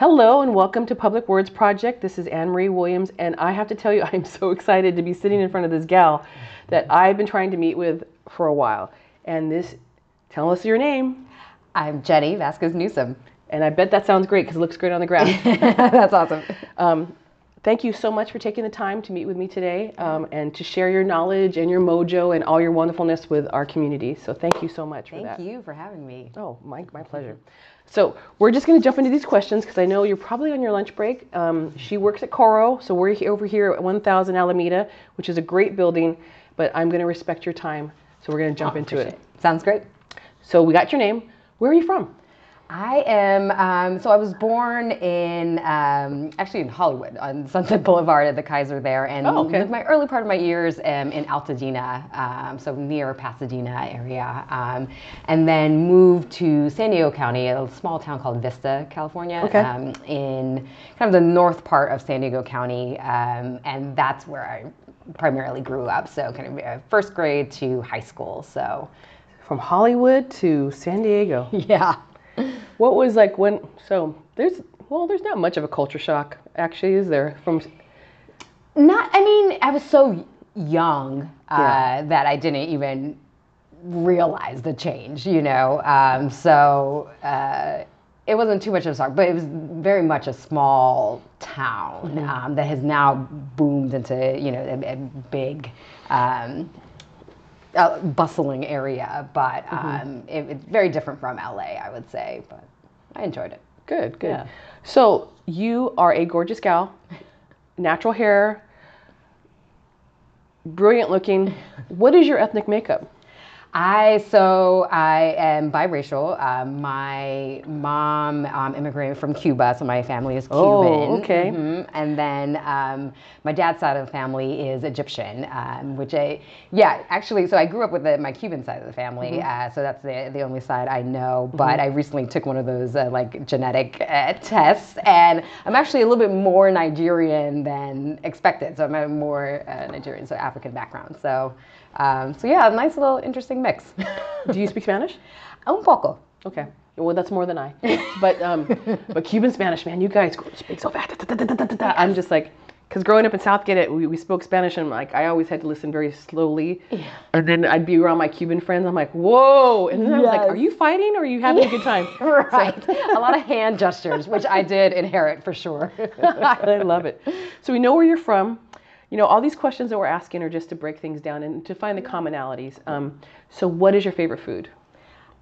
Hello and welcome to Public Words Project. This is Anne Marie Williams, and I have to tell you, I'm so excited to be sitting in front of this gal that I've been trying to meet with for a while. And this, tell us your name. I'm Jenny Vazquez Newsum. And I bet that sounds great because it looks great on the ground. That's awesome. Um, thank you so much for taking the time to meet with me today um, and to share your knowledge and your mojo and all your wonderfulness with our community. So thank you so much Thank for that. you for having me. Oh, my, my pleasure. So we're just going to jump into these questions because I know you're probably on your lunch break. Um, she works at Coro, so we're over here at 1000 Alameda, which is a great building, but I'm going to respect your time, so we're going to jump into it. Sounds great. So we got your name. Where are you from? I am, um, so I was born in, um, actually in Hollywood on Sunset Boulevard at the Kaiser there, and Oh, okay. lived my early part of my years um, in Altadena, um, so near Pasadena area, um, and then moved to San Diego County, a small town called Vista, California, Okay. um, in kind of the north part of San Diego County, um, and that's where I primarily grew up, so kind of uh, first grade to high school, so From Hollywood to San Diego. yeah. What was like when? So there's well, there's not much of a culture shock actually, is there? From Not, I mean, I was so young uh, Yeah. that I didn't even realize the change, you know. Um, so uh, it wasn't too much of a shock, but it was very much a small town um, that has now boomed into, you know, a, a big. Um, uh, bustling area, but um, it, it's very different from LA, I would say. But I enjoyed it. good, good. Yeah. So you are a gorgeous gal, natural hair, brilliant looking. What is your ethnic makeup? I so I am biracial. Um, my mom um, immigrated from Cuba, so my family is Cuban. Oh, okay. Mhm. And then um, my dad's side of the family is Egyptian, um, which I yeah actually. So I grew up with the, my Cuban side of the family, Mm-hmm. uh, so that's the the only side I know. But I recently took one of those uh, like genetic uh, tests, and I'm actually a little bit more Nigerian than expected. So I'm a more uh, Nigerian, so African background. So. Um, so yeah, a nice little interesting mix. Do you speak Spanish? Un poco. Okay. Well, that's more than I. But um, but Cuban Spanish, man, you guys speak so fast. I'm just like, because growing up in Southgate, it, we, we spoke Spanish, and like I always had to listen very slowly. Yeah. And then I'd be around my Cuban friends. I'm like, whoa! And then I was like, are you fighting or are you having a good time? Right. a lot of hand gestures, which I did inherit for sure. I love it. So we know where you're from. You know, all these questions that we're asking are just to break things down and to find the commonalities. Um, so, what is your favorite food?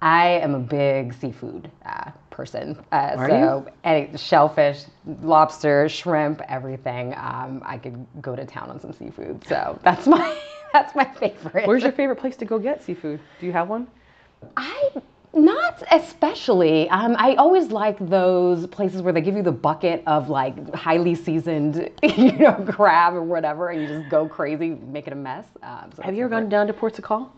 I am a big seafood uh, person. Uh, Are so any shellfish, lobster, shrimp, everything. Um, I could go to town on some seafood. So that's my that's my favorite. Where's your favorite place to go get seafood? Do you have one? I not especially. Um, I always like those places where they give you the bucket of like highly seasoned, you know, crab or whatever, and you just go crazy, make it a mess. Um, so Have you ever gone down to Ports O' Call?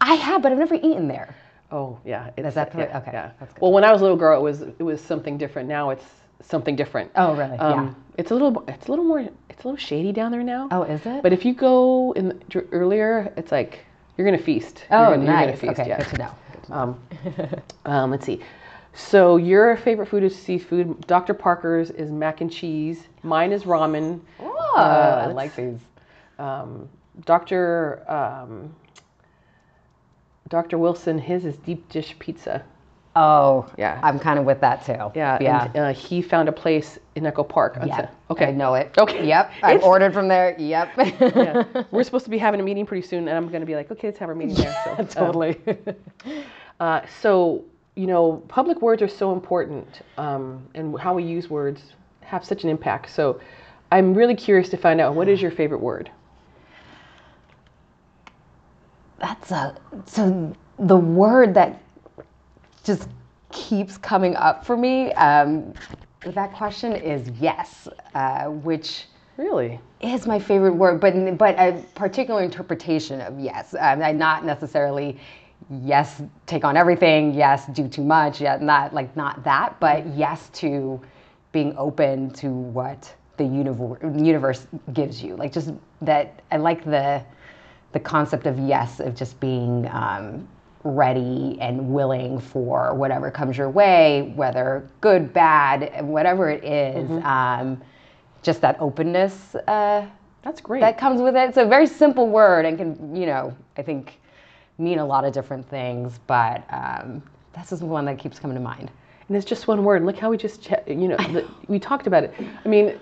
I have, but I've never eaten there. Oh yeah, it's, that the- yeah, okay, Yeah. Well, when I was a little girl, it was it was something different. Now it's something different. Oh, really? Um, It's a little it's a little more it's a little shady down there now. Oh, is it? But if you go in the, earlier, it's like you're gonna feast. oh, you're gonna, nice. You're gonna feast, okay, yeah. good to know. Good to know. Um, um, let's see. So your favorite food is seafood. Dr. Parker's is mac and cheese. Mine is ramen. Oh, Uh, I like these. Um, Dr. Um, Dr. Wilson, his is deep dish pizza. Oh, Yeah. I'm kind of with that too. Yeah, yeah. And, uh, he found a place in Echo Park. yeah. Sa- Okay. I know it. Okay. Yep. I've ordered from there. Yep. yeah. We're supposed to be having a meeting pretty soon, and I'm going to be like, okay, let's have our meeting there. So, uh, totally. Uh, so, you know, public words are so important, um, and how we use words have such an impact. So, I'm really curious to find out what is your favorite word? That's a so the word that just keeps coming up for me um, that question is yes, uh, which Really? is my favorite word, but but a particular interpretation of yes, um, not necessarily yes, take on everything, yes, do too much, yeah, not like not that, but yes to being open to what the universe universe gives you, like just that. I like the the concept of yes of just being um, ready and willing for whatever comes your way, whether good, bad, whatever it is, Um, just that openness uh, That's great. that comes with it. It's a very simple word and can, you know, I think mean a lot of different things, but um, that's just one that keeps coming to mind. and it's just one word. Look how we just, ch- you know, the, we talked about it. I mean,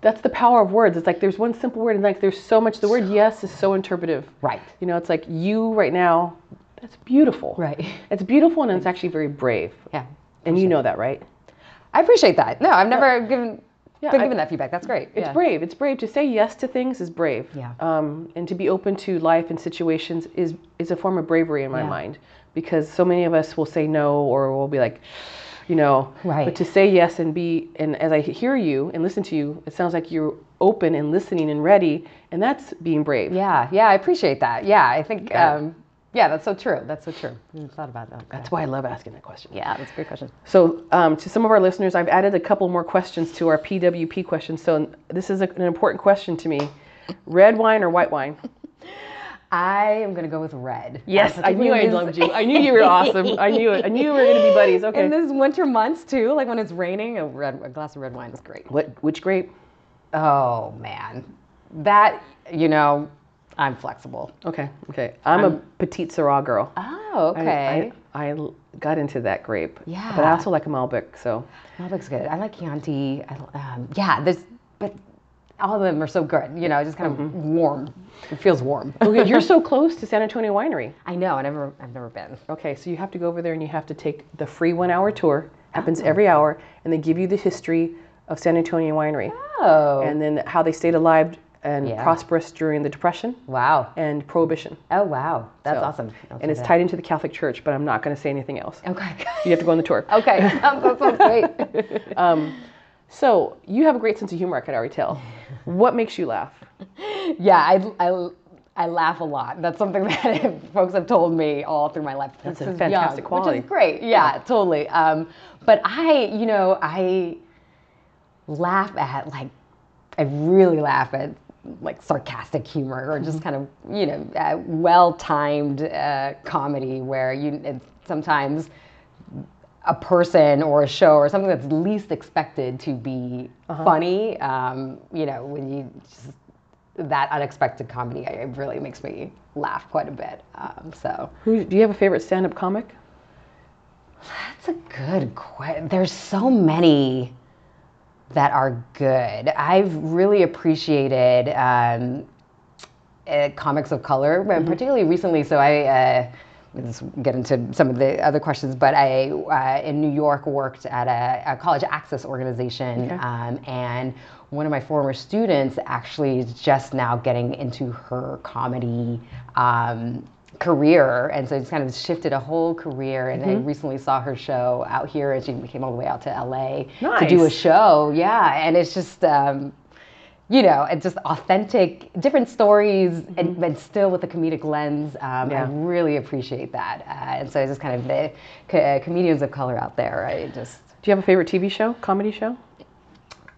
that's the power of words. It's like there's one simple word, and like there's so much. The word yes is so interpretive. Right. You know, it's like you right now. That's beautiful. Right. It's beautiful and it's actually very brave. Yeah. And you know that, right? I appreciate that. No, I've never given Yeah, been I- given that feedback. That's great. It's yeah. brave. It's brave to say yes to things is brave. Yeah. Um, and to be open to life and situations is is a form of bravery in my Yeah. mind because so many of us will say no or we'll be like, you know. Right. But to say yes and be and as I hear you and listen to you, it sounds like you're open and listening and ready, and that's being brave. Yeah, yeah, I appreciate that. Yeah, I think, um, yeah, that's so true. That's so true. I thought about that. That's why I love asking that question. yeah, that's a great question. So, um, to some of our listeners, I've added a couple more questions to our PWP questions. So, this is a, an important question to me: red wine or white wine? I am gonna go with red. Yes, I knew I loved you. I knew you were awesome. I knew it. I knew we were going to be buddies. Okay. In this winter months too, like when it's raining, a red, a glass of red wine is great. what? Which grape? Oh man, that you know, I'm flexible. Okay. Okay. I'm a petite Sirah girl. Oh, I- okay. I, got into that grape. Yeah. But I also like a Malbec. So. Malbec's good. I like Chianti. I, um, yeah, there's, but all of them are so good. You know, it's just kind of warm. It feels warm. Okay, you're so close to San Antonio Winery. I know. I never, I've never been. Okay, so you have to go over there and you have to take the free one-hour tour. Happens every hour, and they give you the history of San Antonio Winery, Oh. and then how they stayed alive and Yeah. prosperous during the Depression wow. and Prohibition. Oh wow. That's So- awesome. I'll And it's that. tied into the Catholic Church, but I'm not going to say anything else. Okay. You have to go on the tour. okay. Um, that sounds great. So you have a great sense of humor, I could already tell. What makes you laugh? yeah, I, I, I laugh a lot. That's something that folks have told me all through my life. That's a This is fantastic young, quality. Which is great. Yeah, totally. Um, but I, you know, I laugh at like, I really laugh at like sarcastic humor or just kind of, you know, uh, well-timed uh, comedy where you it's sometimes a person or a show or something that's least expected to be funny. Um, you know, when you just that unexpected comedy, it it really makes me laugh quite a bit. Um, so Who do you have a favorite stand-up comic? that's a good question. There's so many that are good. I've really appreciated um, uh, comics of color, but particularly recently. So I. Uh, Let's get into some of the other questions, but I uh, in New York worked at a, a college access organization, um, and one of my former students actually is just now getting into her comedy um, career, and so it's kind of shifted a whole career. And I recently saw her show out here, and she came all the way out to LA to do a show. Yeah, and it's just. Um, you know, it's just authentic, different stories, and but still with a comedic lens. Um, Yeah. I really appreciate that, uh, and so it's just kind of the co- uh, comedians of color out there. I just, Do you have a favorite TV show, comedy show?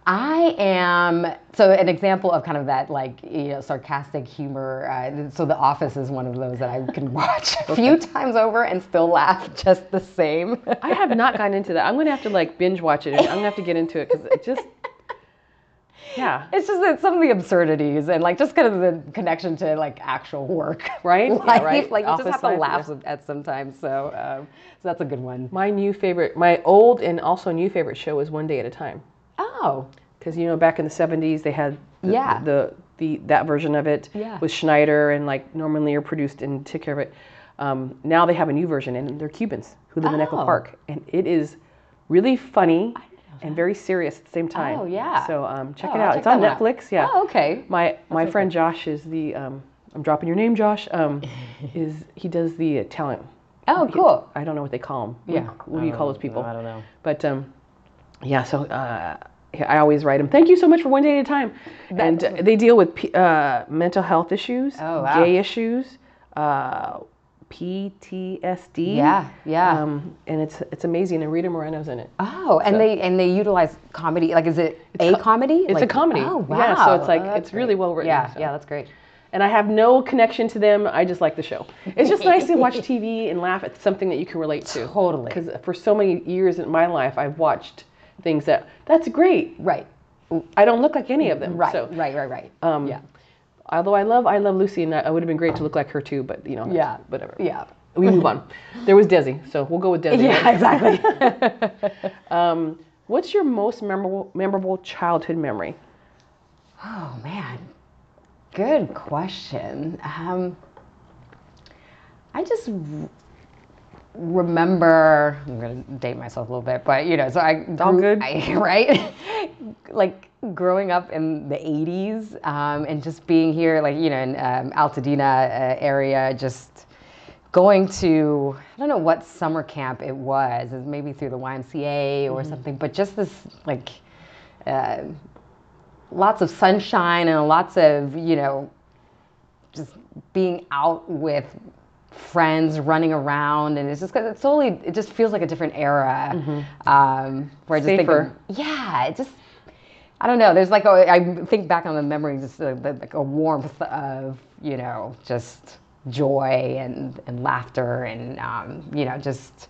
I am so an example of kind of that like you know sarcastic humor. Uh, so The Office is one of those that I can watch a few times over and still laugh just the same. I have not gotten into that. I'm going to have to like binge watch it. I'm going to have to get into it because it just, yeah. It's just that some of the absurdities and like just kind of the connection to like actual work, Right? Yeah, Life, right. Like you Office just have to laugh at sometimes. So, um, so that's a good one. My new favorite, my old and also new favorite show is One Day at a Time. Oh, Because you know, back in the '70s, they had the, Yeah. the, the that version of it Yeah. with Schneider and like Norman Lear produced and took care of it. Um, now they have a new version, and they're Cubans who live in Echo Oh. Park, and it is really funny and very serious at the same time. Oh, yeah. So um, check Oh, it out. check It's on that one out. Netflix. Yeah. Oh, okay. My my friend Josh is the um, I'm dropping your name, Josh. Um, is he does the uh, talent? Oh, cool. I don't know what they call him. Yeah. What do you call those people? I don't know. But um, yeah, so uh, I always write them. Thank you so much for one day at a time. And uh, they deal with P- uh, mental health issues, Oh, wow. gay issues, uh, PTSD. Yeah, yeah. Um, and it's it's amazing. And Rita Moreno's in it. Oh, and they and they utilize comedy. Like, is it a co- comedy? It's Like- a comedy. Oh, wow. Yeah, so it's like Oh, it's really well written. Yeah, so. yeah, that's great. and I have no connection to them. I just like the show. It's just nice to watch TV and laugh at something that you can relate to. Totally. Because for so many years in my life, I've watched things that that's great. Right. I don't look like any of them. Right. So, right. Right. Right. um, yeah. although I love I love Lucy, and I would have been great to look like her too. But you know, Yeah. whatever. Yeah. We move on. There was Desi, so we'll go with Desi. Yeah. Exactly. Um, what's your most memorable memorable childhood memory? oh man. Good question. Um, I just remember. I'm gonna date myself a little bit, but you know, so I all grew- good. I, right? like growing up in the 80s um, and just being here, like you know, in um, Altadena uh, area, just going to I don't know what summer camp it was. It was maybe through the YMCA or something, but just this like. Uh, lots of sunshine and lots of you know just being out with friends running around and it's just cause it's totally it just feels like a different era um where I just Safer. think yeah it just I don't know there's like a, I think back on the memories just the, like a warmth of you know just joy and and laughter and um you know just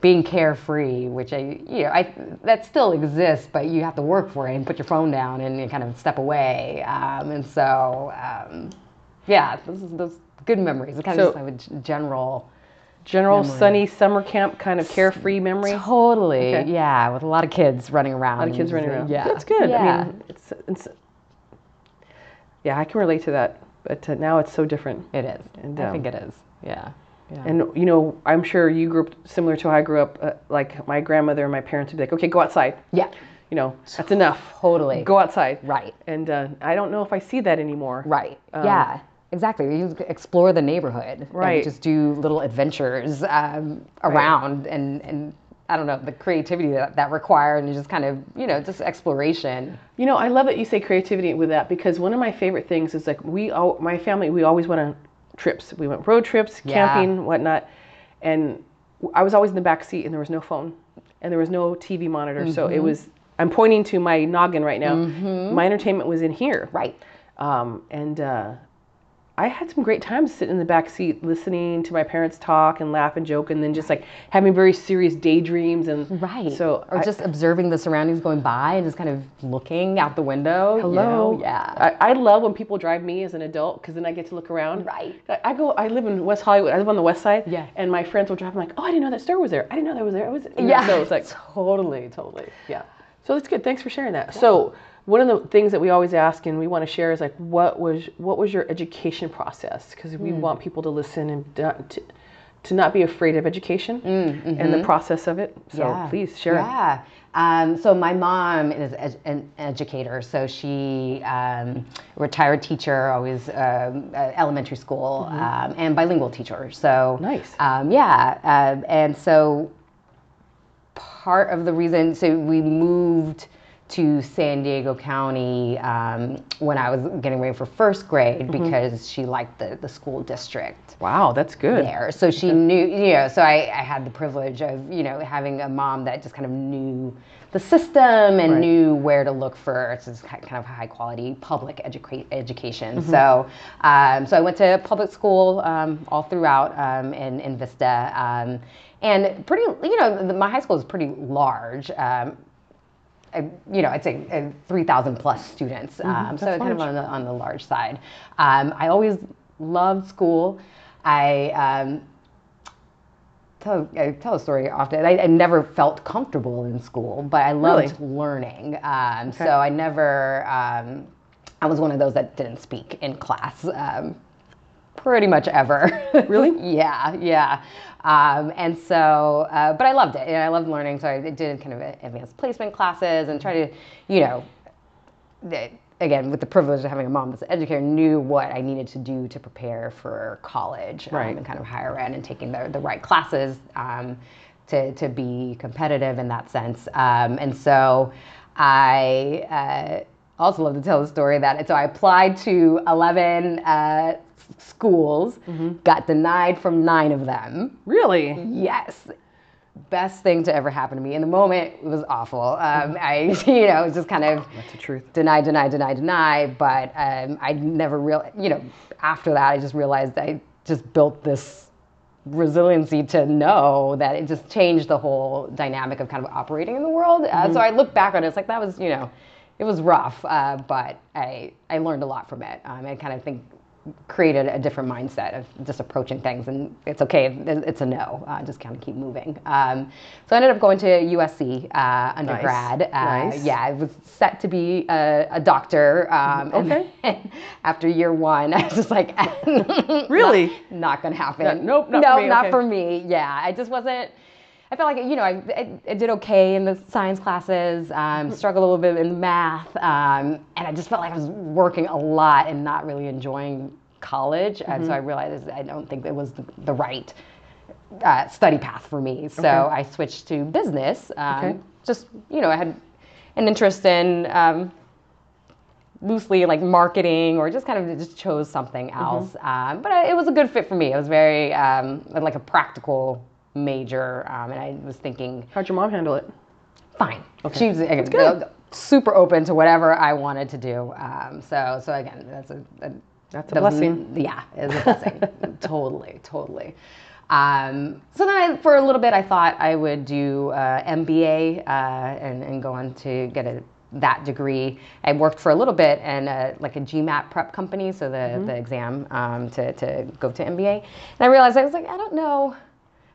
being carefree, which I, you know, I that still exists, but you have to work for it and put your phone down and you kind of step away. Um, and so, um, yeah, those those good memories. Kind So- of just have a general. General Memory. sunny summer camp kind of carefree memory. Totally, Okay. yeah, with a lot of kids running around. A lot of kids running around. Yeah, that's good. Yeah. I mean, it's, it's yeah, I can relate to that. But uh, now it's so different. it is. And, I um, think it is. Yeah. Yeah. And you know, I'm sure you grew up similar to how I grew up. Uh, like my grandmother and my parents would be like, "Okay, go outside. yeah. You know, that's enough. Totally. Go outside." Right. And uh, I don't know if I see that anymore. Right. yeah. Exactly. You explore the neighborhood. Right. And just do little adventures um, around and, and I don't know, the creativity that that required and just kind of, you know, just exploration. You know, I love that you say creativity with that because one of my favorite things is like we all, my family, we always went on trips. We went road trips, Yeah. camping, whatnot, and I was always in the back seat, and there was no phone, and there was no TV monitor, so Mm-hmm. it was. I'm pointing to my noggin right now. My entertainment was in here, Right. um, and uh, I had some great times sitting in the back seat, listening to my parents talk and laugh and joke, and then just like having very serious daydreams and Right. So or I- just observing the surroundings going by and just kind of looking out the window. you Hello. know? Yeah. I, I love when people drive me as an adult because then I get to look around. Right. I, I go. I live in West Hollywood. I live on the west side. Yeah. And my friends will drive. I'm like, oh, I didn't know that store was there. I didn't know that was there. It was. yeah. So it's like, totally, totally. Yeah. so that's good. Thanks for sharing that. So one of the things that we always ask and we want to share is like, what was what was your education process? Because we Hmm. want people to listen and to, to not be afraid of education and the process of it. So Mm, mm-hmm. Yeah. please share. Yeah. Um, so my mom is ed- an educator. So she um, retired teacher, always um, uh, elementary school, um, and bilingual teacher. So Mm-hmm. Nice. Um, yeah. Um, and so part of the reason, so we moved to San Diego County um, when I was getting ready for first grade Mm-hmm. because she liked the, the school district Wow, that's good. there. So she knew, you know, so I, I had the privilege of, you know, having a mom that just kind of knew the system and Right. knew where to look for this kind of high quality public educa- education. Mm-hmm. So, um, so I went to public school um, all throughout um, in, in Vista. Um, and pretty, you know, the, my high school is pretty large. You know, I'd say uh, 3,000 plus students. Um, so that's kind of on the, on the large side. Um, I always loved school. I um, tell, I tell a story often. I, I never felt comfortable in school, but I loved learning. Um, So I never, um, I was one of those that didn't speak in class. Um, pretty much ever. Really? yeah, yeah. Um, and so, uh, but I loved it, and I loved learning. So I did kind of advanced placement classes and try to, you know, again with the privilege of having a mom that's an educator, knew what I needed to do to prepare for college um, Right. and kind of higher ed and taking the, the right classes um, to to be competitive in that sense. Um, and so I. Uh, also love to tell the story that so I applied to 11 uh, schools, got denied from nine of them. Really? Yes. best thing to ever happen to me. In the moment, it was awful. Um, I, you know, it was just kind of That's the truth. deny, deny, deny, deny. But um, I never real, you know, after that, I just realized I just built this resiliency to know that it just changed the whole dynamic of kind of operating in the world. Uh, so I look back on it, it's like that was, you know, it was rough, uh, but I I learned a lot from it. Um, I kind of think created a different mindset of just approaching things and it's okay it's a no uh, just kind of keep moving um, so i ended up going to usc uh, undergrad uh, Nice. yeah i was set to be a, a doctor um, and Okay. then after year one i was just like Really? not, not gonna happen No- nope, not no for me, not okay. for me yeah i just wasn't I felt like you know I, I, I did okay in the science classes, Mm-hmm. um, struggled a little bit in math, um, and I just felt like I was working a lot and not really enjoying college. And Mm-hmm. so I realized I don't think it was the, the right uh, study path for me. So Okay. I switched to business. Um, Okay. Just you know I had an interest in. Um, loosely like marketing or just kind of just chose something Mm-hmm. else um, but I, it was a good fit for me it was very um, like a practical major um, and i was thinking How'd your mom handle it? fine she was again, good. super open to whatever i wanted to do um, so so again that's a, a That's a doesn't- blessing. yeah it's a blessing totally totally um, so then I, for a little bit i thought i would do uh, mba uh, and, and go on to get a that degree. I worked for a little bit in a, like a GMAT prep company, so the, Mm-hmm. the exam um, to, to go to MBA. And I realized I was like, I don't know.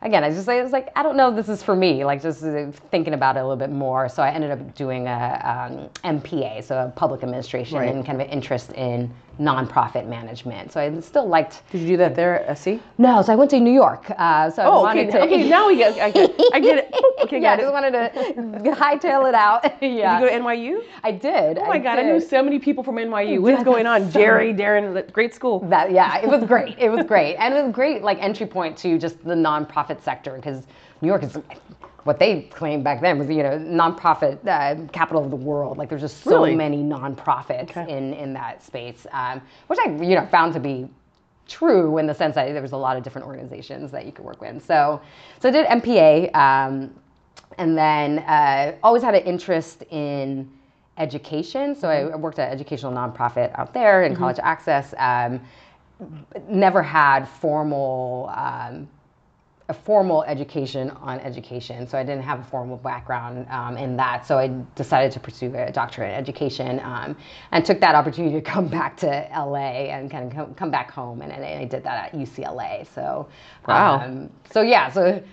Again, I just I was like, I don't know if this is for me. Like just uh, thinking about it a little bit more. So I ended up doing a um, MPA, so a public administration, Right. and kind of an interest in nonprofit management. So I still liked. Did you do that there at SC? No, so I went to New York. Uh, so I Oh, wanted okay. to. Okay, now we get. I get, I get it. Boop, Okay, yeah, I just wanted to hightail it out. yeah. Did you go to NYU? I did. Oh my God, I knew so many people from NYU. What is going on? Jerry, Darren, great school. That yeah, it was great. It was great, and it was great like entry point to just the nonprofit sector because New York is what they claimed back then was you know nonprofit uh, capital of the world. Like there's just so Really? many nonprofits Okay. in in that space, um, which I you know found to be true in the sense that there was a lot of different organizations that you could work with. So so I did MPA, um, and then uh, always had an interest in education. So I worked at educational nonprofit out there in College Access. Um, never had formal um, a formal education on education, so I didn't have a formal background um, in that. So I decided to pursue a doctorate in education, um, and took that opportunity to come back to LA and kind of come, come back home, and, and I did that at UCLA. So Wow. um, so yeah, so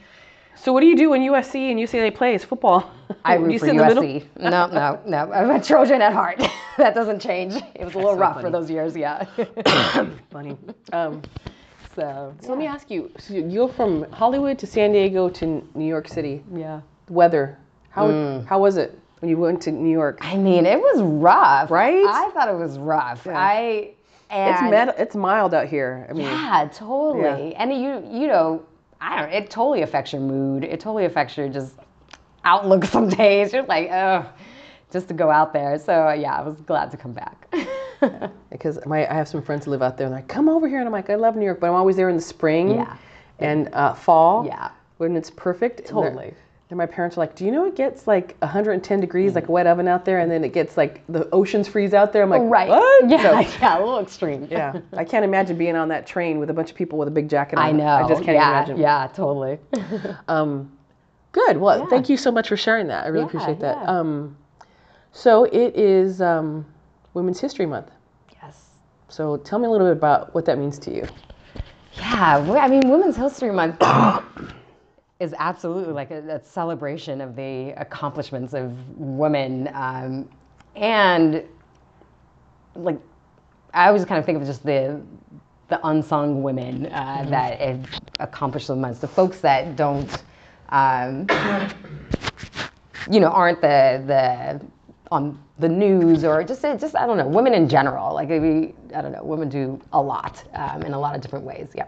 So what do you do when USC and UCLA plays football? I root you for sit in the middle? USC. No, no, no. I'm a Trojan at heart. that doesn't change. It was a little so rough funny. for those years, yeah. Funny. So so let me ask you: so you go from Hollywood to San Diego to New York City. yeah. Weather. How Mm. how was it when you went to New York? I mean, it was rough, Right? I thought it was rough. I and It's med- It's mild out here. I mean, Yeah, totally. And you you know, I don't. It totally affects your mood. It totally affects your just outlook. Some days you're like, oh, just to go out there. So yeah, I was glad to come back. because my I have some friends who live out there, and they're like, "Come over here," and I'm like, "I love New York," but I'm always there in the spring Yeah. and uh, fall. Yeah. when it's perfect. Totally. And my parents are like, "Do you know it gets like 110 degrees, like a wet oven out there, and then it gets like the oceans freeze out there?" I'm like, right. What? Yeah. So, yeah. A little extreme. yeah. I can't imagine being on that train with a bunch of people with a big jacket on. I know. I just can't yeah, imagine. Yeah. Totally. Um, good. Well, Yeah. thank you so much for sharing that. I really Yeah, appreciate that. Um, so it is um, Women's History Month. yes. So tell me a little bit about what that means to you. Yeah, I mean, Women's History Month is absolutely like a, a celebration of the accomplishments of women, um, and like I always kind of think of just the the unsung women uh, that have accomplished so much, the folks that don't, um, you know, aren't the the on the news or just just I don't know, women in general. Like we, I don't know, women do a lot um, in a lot of different ways. Yeah.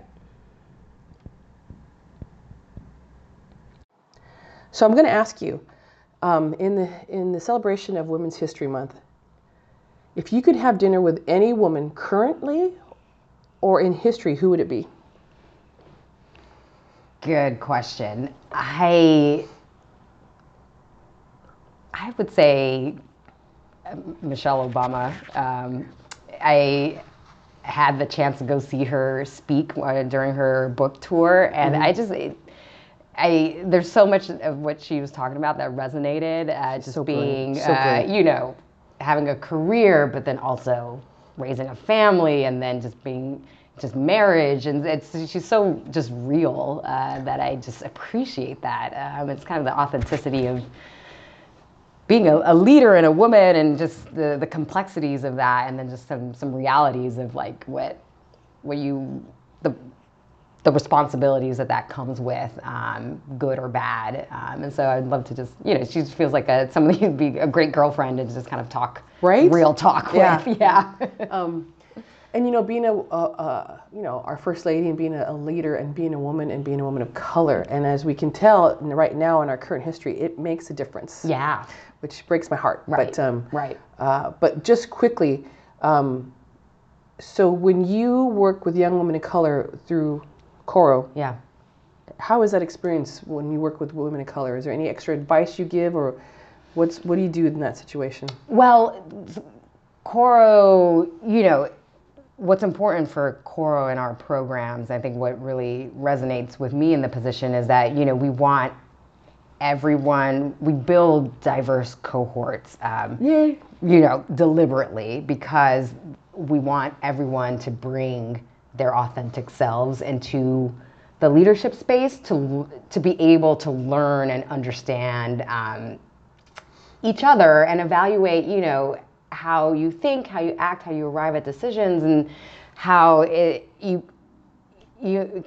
So I'm going to ask you, um, in the in the celebration of Women's History Month, if you could have dinner with any woman currently or in history, who would it be? good question. I I would say Michelle Obama. Um, I had the chance to go see her speak uh, during her book tour, and I just. It, I there's so much of what she was talking about that resonated. Uh, just So being, So uh, you know, having a career, but then also raising a family, and then just being just marriage, and it's she's so just real uh, that I just appreciate that. Um, it's kind of the authenticity of being a, a leader and a woman, and just the the complexities of that, and then just some some realities of like what what you the the responsibilities that that comes with, um, good or bad. Um, and so I'd love to just, you know, she just feels like a, somebody who'd be a great girlfriend and just kind of talk Right? real talk Yeah. with. Yeah. Um, and you know, being a, a, a you know our first lady and being a, a leader and being a woman and being a woman of color, and as we can tell right now in our current history, it makes a difference. yeah. Which breaks my heart. Right. But um, right. uh, but just quickly, um, so when you work with young women of color through Coro, Yeah. how is that experience when you work with women of color? Is there any extra advice you give, or what's what do you do in that situation? Well, Coro, you know, what's important for Coro in our programs, I think what really resonates with me in the position is that, you know, we want everyone, we build diverse cohorts. Um, Yay! you know, deliberately because we want everyone to bring their authentic selves into the leadership space to to be able to learn and understand um, each other and evaluate, you know, how you think, how you act, how you arrive at decisions, and how it, you you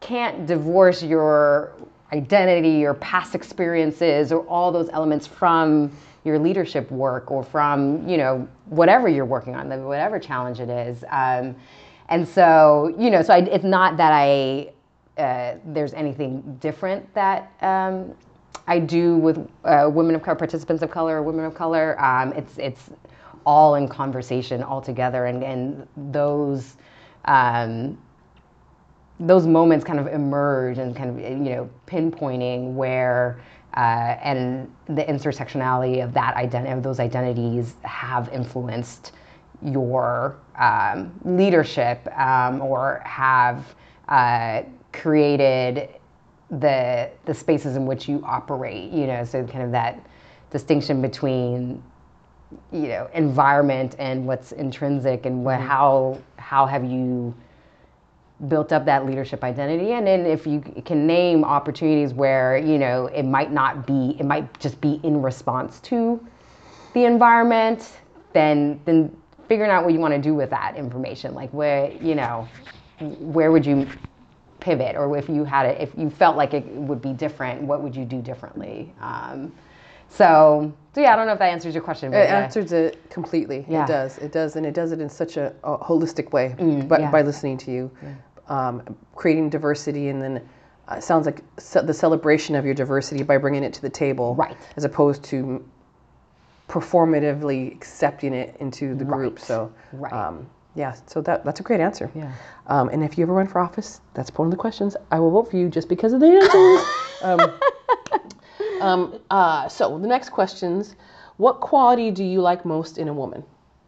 can't divorce your identity, your past experiences, or all those elements from your leadership work or from you know whatever you're working on, whatever challenge it is. Um, and so you know, so I, it's not that I uh, there's anything different that um, I do with uh, women of color, participants of color, women of color. Um, it's it's all in conversation all together, and and those. Um, those moments kind of emerge and kind of you know pinpointing where uh, and the intersectionality of that identity of those identities have influenced your um, leadership um, or have uh, created the the spaces in which you operate you know so kind of that distinction between you know environment and what's intrinsic and what, mm-hmm. how how have you built up that leadership identity? And then if you can name opportunities where you know it might not be it might just be in response to the environment then then figuring out what you want to do with that information like where you know where would you pivot or if you had it if you felt like it would be different what would you do differently um, so so yeah i don't know if that answers your question but It yeah. answers it completely. Yeah. It does. It does, and it does it in such a, a holistic way. but yeah. by listening to you, um, creating diversity, and then uh, sounds like the celebration of your diversity by bringing it to the table, Right. As opposed to performatively accepting it into the group. Right. So, Right. um, yeah. So that that's a great answer. Yeah. Um, and if you ever run for office, that's one of the questions. I will vote for you just because of the answers. um, um, uh, so the next questions: What quality do you like most in a woman?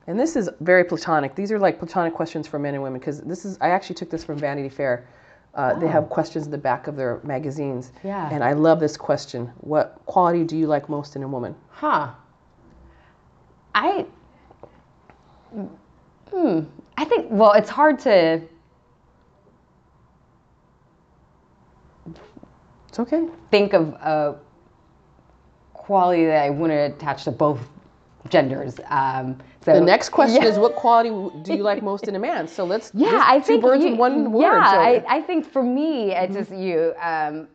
And this is very platonic. These are like platonic questions for men and women because this is. I actually took this from Vanity Fair. Uh, They have questions in the back of their magazines. Yeah. And I love this question. What quality do you like most in a woman? Huh. I. Hmm. I think. Well, it's hard to It's okay. think of a quality that I wouldn't attach to both genders. Um, so The next question Yeah. is what quality do you like most in a man? So let's Yeah, just I two think birds you- in one word. Yeah, So- I, I think for me, it's just you. Um,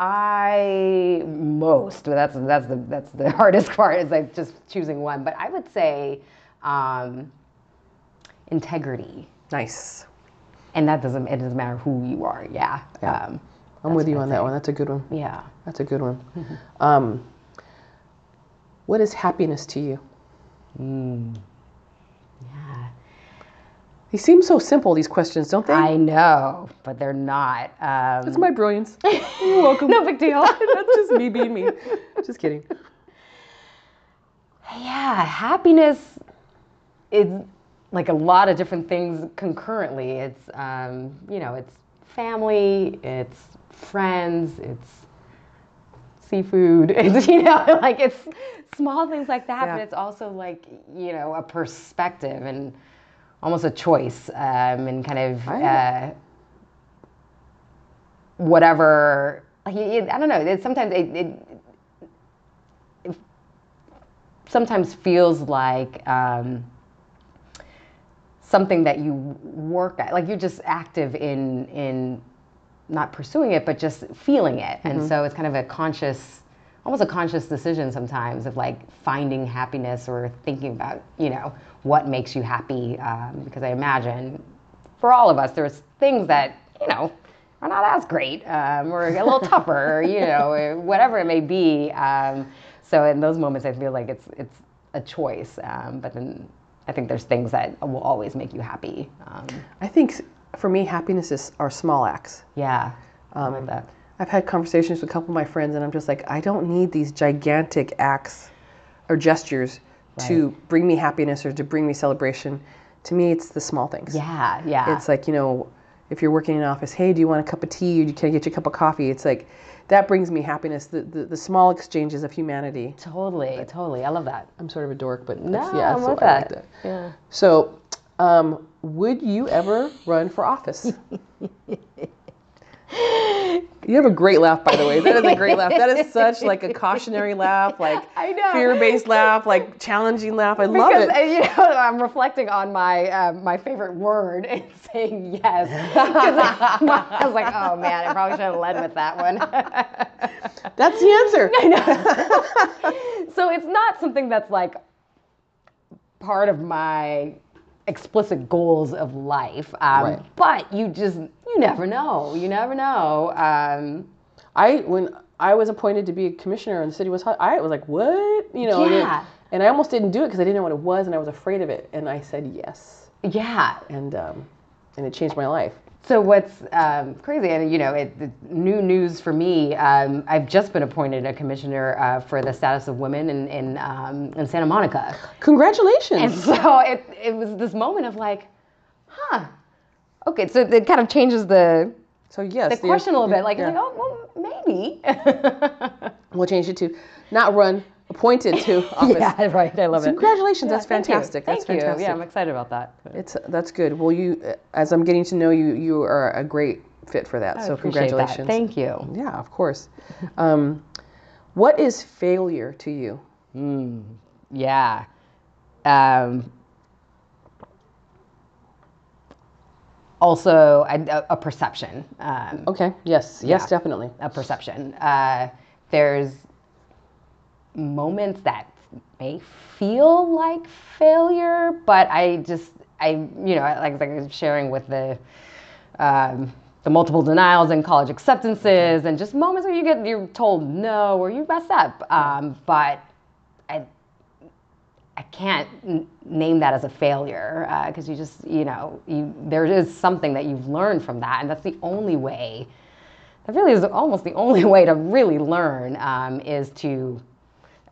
I most but that's that's the that's the hardest part is like just choosing one. But I would say um, integrity, nice. and that doesn't it doesn't matter who you are. Yeah, Um, I'm with you on that one. That's a good one. yeah. That's a good one. Um, what is happiness to you? Yeah. They seem so simple, these questions, don't they? I know, but they're not. Um, That's my brilliance. You're welcome. no big deal. That's just me being me. Just kidding. yeah, happiness is like a lot of different things concurrently. It's um, you know, it's family, it's friends, it's seafood. It's you know, like it's small things like that, Yeah. but it's also like you know a perspective and almost a choice um, and kind of uh, whatever. Like, it, I don't know. It, sometimes it, it it sometimes feels like. Um, something that you work at. Like you're just active in in not pursuing it but just feeling it. And so it's kind of a conscious almost a conscious decision sometimes of like finding happiness or thinking about you know what makes you happy um, because i imagine for all of us there's things that you know are not as great um, or a little tougher or, you know whatever it may be. Um, so in those moments i feel like it's it's a choice um, but then i think there's things that will always make you happy um, I think for me, happiness is are small acts. yeah i Um, like that I've had conversations with a couple of my friends, and I'm just like, I don't need these gigantic acts or gestures to bring me happiness or to bring me celebration. To me, it's the small things. yeah yeah It's like, you know, if you're working in an office, hey, do you want a cup of tea or can I get you a cup of coffee? It's like, that brings me happiness. The, the, the small exchanges of humanity. totally totally i love that I'm sort of a dork, but no that's, yeah, i'm so I like that. that. yeah So, um, would you ever run for office? you have a great laugh, by the way. That is a great laugh. That is such like a cautionary laugh, like I fear-based laugh, like challenging laugh. I love it. uh, you know I'm reflecting on my um, my favorite word and saying yes. 'Cause I was like, oh man, I probably should have led with that one. That's the answer. I know. so it's not something that's like part of my explicit goals of life. Um, Right. But you just you never know. You never know. Um, I when I was appointed to be a commissioner and the city was hot, I was like, what? You know, and, it- Yeah. and I almost didn't do it because I didn't know what it was and I was afraid of it. And I said yes, yeah. and um, and it changed my life. So what's um, crazy, and you know, it, it, new news for me. Um, I've just been appointed a commissioner uh, for the status of women in in, um, in Santa Monica, Congratulations. and so it it was this moment of like, huh, okay. So it kind of changes the so yes, the question a little bit. Like, yeah. like oh well, maybe. We'll change it to not run, appointed to office. yeah, right. I love it. Congratulations, that's Thank you. fantastic. That's Thank you. fantastic. Yeah, I'm excited about that. It's that's good. Well, you as I'm getting to know you, you are a great fit for that. I so appreciate that. congratulations. Thank you. Yeah, of course. Um, what is failure to you? Yeah. Um, also, a, a perception. Um, Okay. Yes. Yes, Yeah. definitely. a perception. Uh, there's moments that may feel like failure, but I just, I, you know, like, like I was sharing with the, um, the multiple denials and college acceptances, and just moments where you get you're told no or you mess up. Um, but I, I can't n- name that as a failure because you just, you know, you, there is something that you've learned from that, and that's the only way that really is almost the only way to really learn um, is to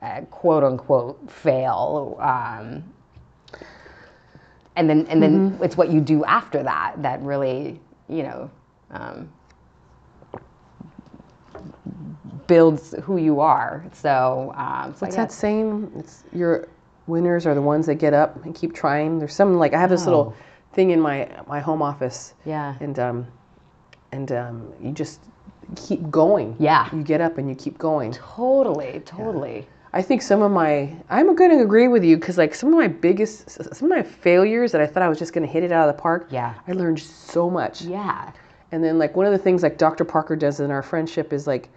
uh, quote unquote fail um, and then and then it's what you do after that that really you know um, builds who you are so, um, so What's yeah. that saying? It's your winners are the ones that get up and keep trying. There's some like I have this little thing in my my home office. Yeah. And um, and um, you just keep going. Yeah. You get up and you keep going. totally totally I think some of my I'm going to agree with you because like some of my biggest some of my failures that I thought I was just going to hit it out of the park. Yeah. I learned so much. yeah And then like one of the things like Dr. Parker does in our friendship is like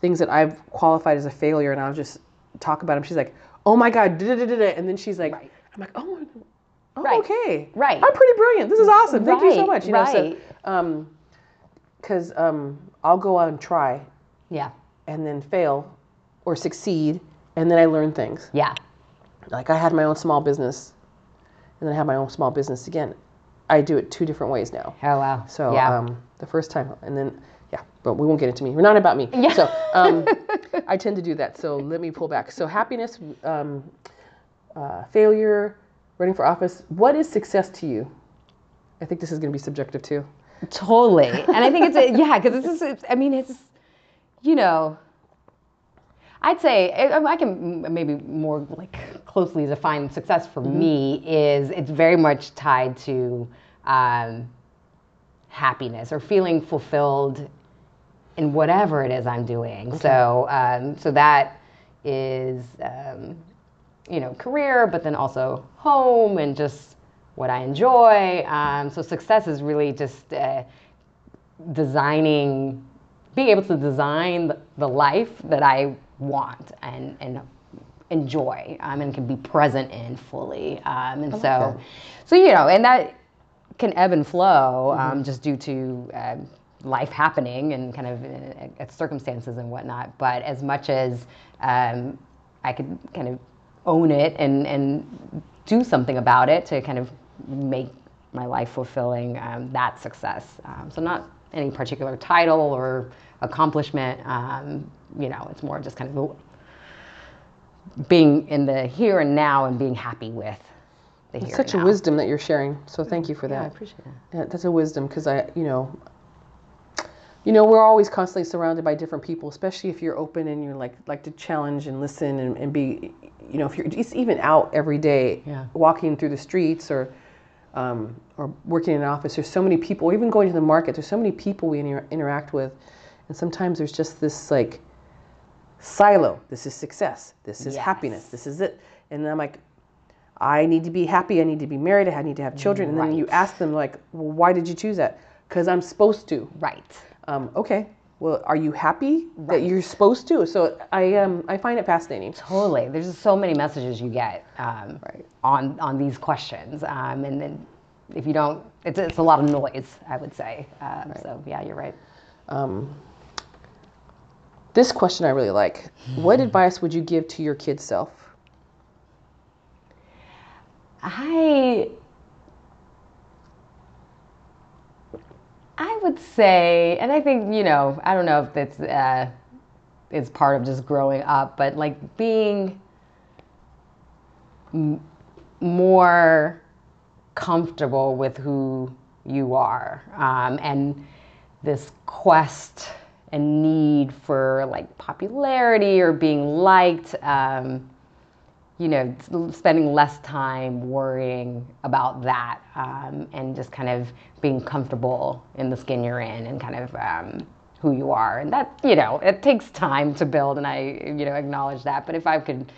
things that I've qualified as a failure and I'll just talk about him. She's like, "Oh my god," da, da, da, da," and then she's like, Right. "I'm like, oh, oh Right. okay, Right. I'm pretty brilliant. This is awesome. Thank you so much." You know, so um, because um, I'll go out and try yeah and then fail or succeed, and then I learn things. yeah Like I had my own small business, and then I had my own small business again. I do it two different ways now. Oh wow. So yeah. um, the first time, and then yeah, but we won't get into me. We're not about me. Yeah. So um, I tend to do that. So let me pull back. So happiness, um, uh, failure, running for office. What is success to you? I think this is going to be subjective too. Totally. And I think it's a, yeah, because this is, I mean it's you know I'd say I can maybe more like closely define success for me is it's very much tied to um, happiness or feeling fulfilled in whatever it is I'm doing. So um, so that is um, you know career, but then also home and just what I enjoy. Um, so success is really just uh, designing, being able to design the, life that I want and and enjoy um, and can be present in fully. Um, and so, that. so you know, and that can ebb and flow um, just due to um life happening and kind of uh, uh, circumstances and whatnot. But as much as um, I could kind of own it and and do something about it to kind of make my life fulfilling, um, that's success. Um, so not any particular title or accomplishment. Um, you know, it's more just kind of being in the here and now and being happy with It's such a wisdom that you're sharing. So thank you for Yeah, I that. appreciate it. Yeah, that's a wisdom because I, you know, you know, we're always constantly surrounded by different people, especially if you're open and you're like like to challenge and listen and, and be, you know, if you're just even out every day, Yeah. walking through the streets or um, or working in an office. There's so many people, or even going to the market. There's so many people we inter- interact with, and sometimes there's just this like silo. This is success. This is happiness. This is it. And I'm like, I need to be happy. I need to be married. I need to have children. And then you ask them like, well, why did you choose that? Because I'm supposed to. Right. Um, okay. Well, are you happy that you're supposed to? So I um I find it fascinating. Totally. There's so many messages you get um, Right. on on these questions, um, and then if you don't, it's it's a lot of noise. I would say. Um, So yeah, you're right. Um, this question I really like. What advice would you give to your kid self? I I would say, and I think you know, I don't know if that's uh, it's part of just growing up, but like being m- more comfortable with who you are, um, and this quest and need for like popularity or being liked. Um, you know, spending less time worrying about that um, and just kind of being comfortable in the skin you're in and kind of um, who you are. And that, you know, it takes time to build, and I, you know, acknowledge that. But if I could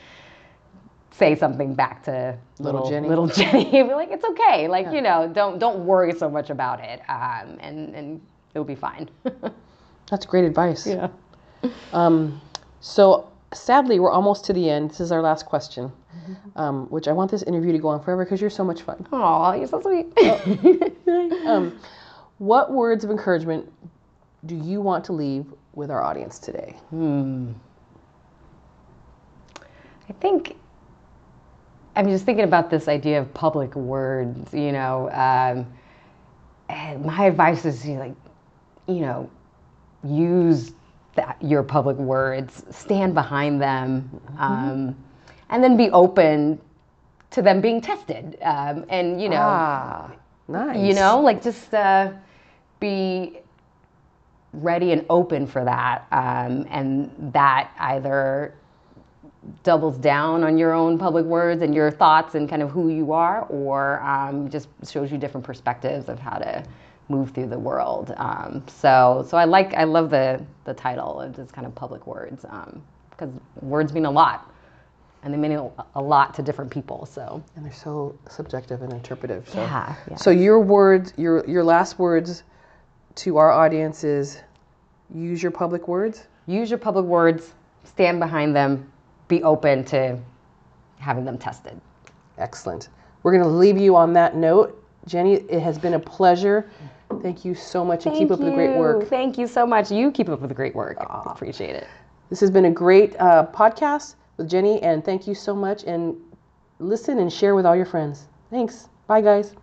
say something back to Little little Jenny. little Jenny, be like, it's okay. Like, you know, don't don't worry so much about it, um, and and it'll be fine. That's great advice. yeah. Um, so sadly, we're almost to the end. This is our last question, um, which I want this interview to go on forever because you're so much fun. Oh, you're so sweet. Um, what words of encouragement do you want to leave with our audience today? I think I'm just thinking about this idea of public words. You know, um, and my advice is you know, like, you know, use that, your public words, stand behind them, um, and then be open to them being tested. Um, and you know, Ah, nice. you know, like just uh, be ready and open for that, um, and that either doubles down on your own public words and your thoughts and kind of who you are, or um, just shows you different perspectives of how to move through the world. Um, so, so I like, I love the the title of just kind of public words because words mean a lot, and they mean a, a lot to different people. So, And they're so subjective and interpretive. So. yeah, yeah. So your words, your your last words to our audience is use your public words. use your public words, stand behind them, be open to having them tested. Excellent. We're going to leave you on that note. Jenny, it has been a pleasure. Thank you so much and keep up the great work. Thank you so much. You keep up with the great work. I appreciate it. This has been a great uh, podcast with Jenny, and thank you so much. And listen and share with all your friends. Thanks. Bye, guys.